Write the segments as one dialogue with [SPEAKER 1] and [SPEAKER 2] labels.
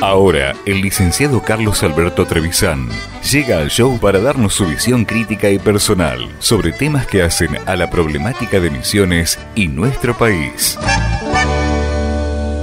[SPEAKER 1] Ahora, el licenciado Carlos Alberto Trevisan llega al show para darnos su visión crítica y personal sobre temas que hacen a la problemática de Misiones y nuestro país.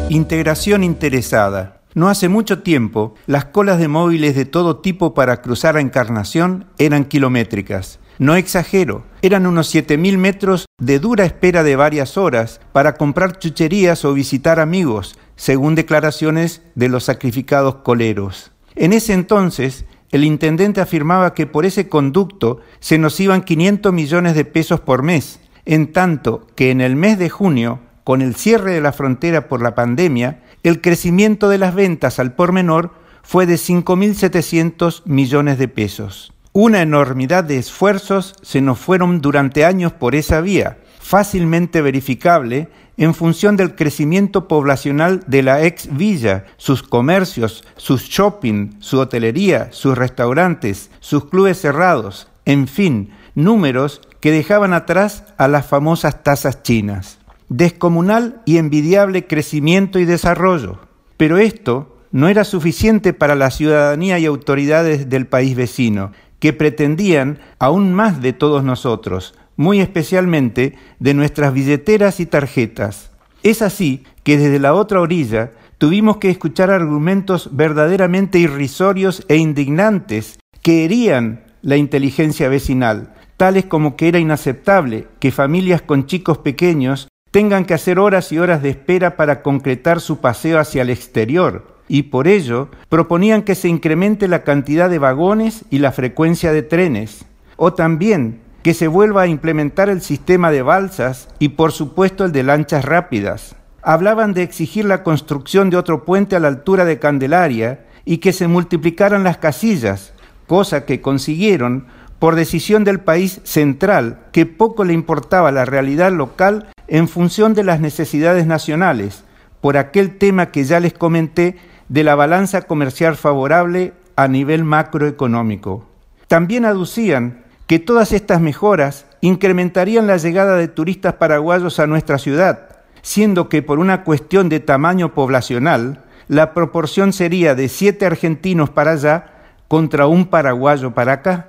[SPEAKER 2] Integración interesada. No hace mucho tiempo, las colas de móviles de todo tipo para cruzar a Encarnación eran kilométricas. No exagero, eran unos 7.000 metros de dura espera de varias horas para comprar chucherías o visitar amigos, según declaraciones de los sacrificados coleros. En ese entonces, el intendente afirmaba que por ese conducto se nos iban 500 millones de pesos por mes, en tanto que en el mes de junio, con el cierre de la frontera por la pandemia, el crecimiento de las ventas al por menor fue de 5.700 millones de pesos. Una enormidad de esfuerzos se nos fueron durante años por esa vía, fácilmente verificable en función del crecimiento poblacional de la ex villa, sus comercios, sus shopping, su hotelería, sus restaurantes, sus clubes cerrados, en fin, números que dejaban atrás a las famosas tasas chinas. Descomunal y envidiable crecimiento y desarrollo. Pero esto no era suficiente para la ciudadanía y autoridades del país vecino, que pretendían aún más de todos nosotros, muy especialmente de nuestras billeteras y tarjetas. Es así que desde la otra orilla tuvimos que escuchar argumentos verdaderamente irrisorios e indignantes que herían la inteligencia vecinal, tales como que era inaceptable que familias con chicos pequeños tengan que hacer horas y horas de espera para concretar su paseo hacia el exterior, y por ello proponían que se incremente la cantidad de vagones y la frecuencia de trenes, o también que se vuelva a implementar el sistema de balsas y por supuesto el de lanchas rápidas. Hablaban de exigir la construcción de otro puente a la altura de Candelaria y que se multiplicaran las casillas, cosa que consiguieron por decisión del país central, que poco le importaba la realidad local en función de las necesidades nacionales, por aquel tema que ya les comenté de la balanza comercial favorable a nivel macroeconómico. También aducían que todas estas mejoras incrementarían la llegada de turistas paraguayos a nuestra ciudad, siendo que por una cuestión de tamaño poblacional, la proporción sería de siete argentinos para allá contra un paraguayo para acá.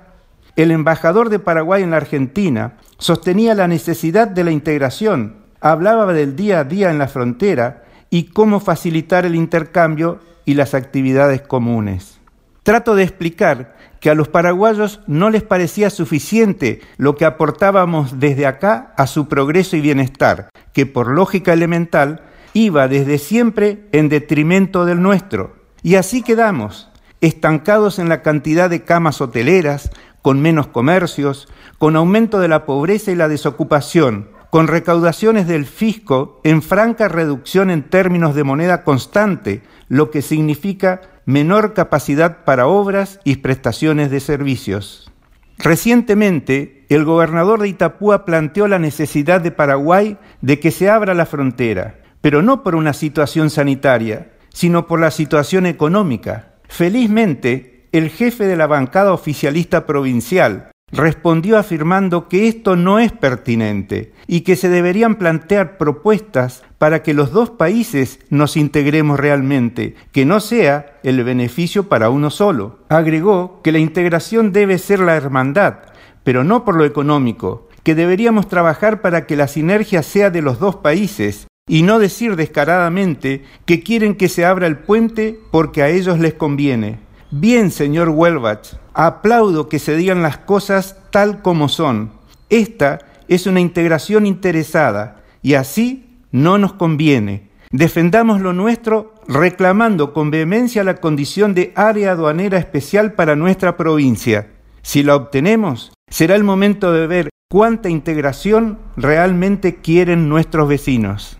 [SPEAKER 2] El embajador de Paraguay en la Argentina sostenía la necesidad de la integración, hablaba del día a día en la frontera y cómo facilitar el intercambio y las actividades comunes. Trato de explicar que a los paraguayos no les parecía suficiente lo que aportábamos desde acá a su progreso y bienestar, que por lógica elemental iba desde siempre en detrimento del nuestro. Y así quedamos, estancados en la cantidad de camas hoteleras, con menos comercios, con aumento de la pobreza y la desocupación, con recaudaciones del fisco en franca reducción en términos de moneda constante, lo que significa menor capacidad para obras y prestaciones de servicios. Recientemente, el gobernador de Itapúa planteó la necesidad de Paraguay de que se abra la frontera, pero no por una situación sanitaria, sino por la situación económica. Felizmente, el jefe de la bancada oficialista provincial, respondió afirmando que esto no es pertinente y que se deberían plantear propuestas para que los dos países nos integremos realmente, que no sea el beneficio para uno solo. Agregó que la integración debe ser la hermandad, pero no por lo económico, que deberíamos trabajar para que la sinergia sea de los dos países y no decir descaradamente que quieren que se abra el puente porque a ellos les conviene. Bien, señor Welbach, aplaudo que se digan las cosas tal como son. Esta es una integración interesada y así no nos conviene. Defendamos lo nuestro reclamando con vehemencia la condición de área aduanera especial para nuestra provincia. Si la obtenemos, será el momento de ver cuánta integración realmente quieren nuestros vecinos.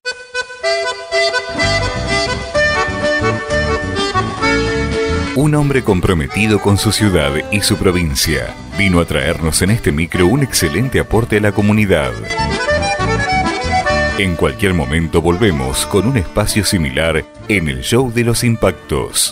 [SPEAKER 1] Un hombre comprometido con su ciudad y su provincia vino a traernos en este micro un excelente aporte a la comunidad. En cualquier momento volvemos con un espacio similar en el show de los impactos.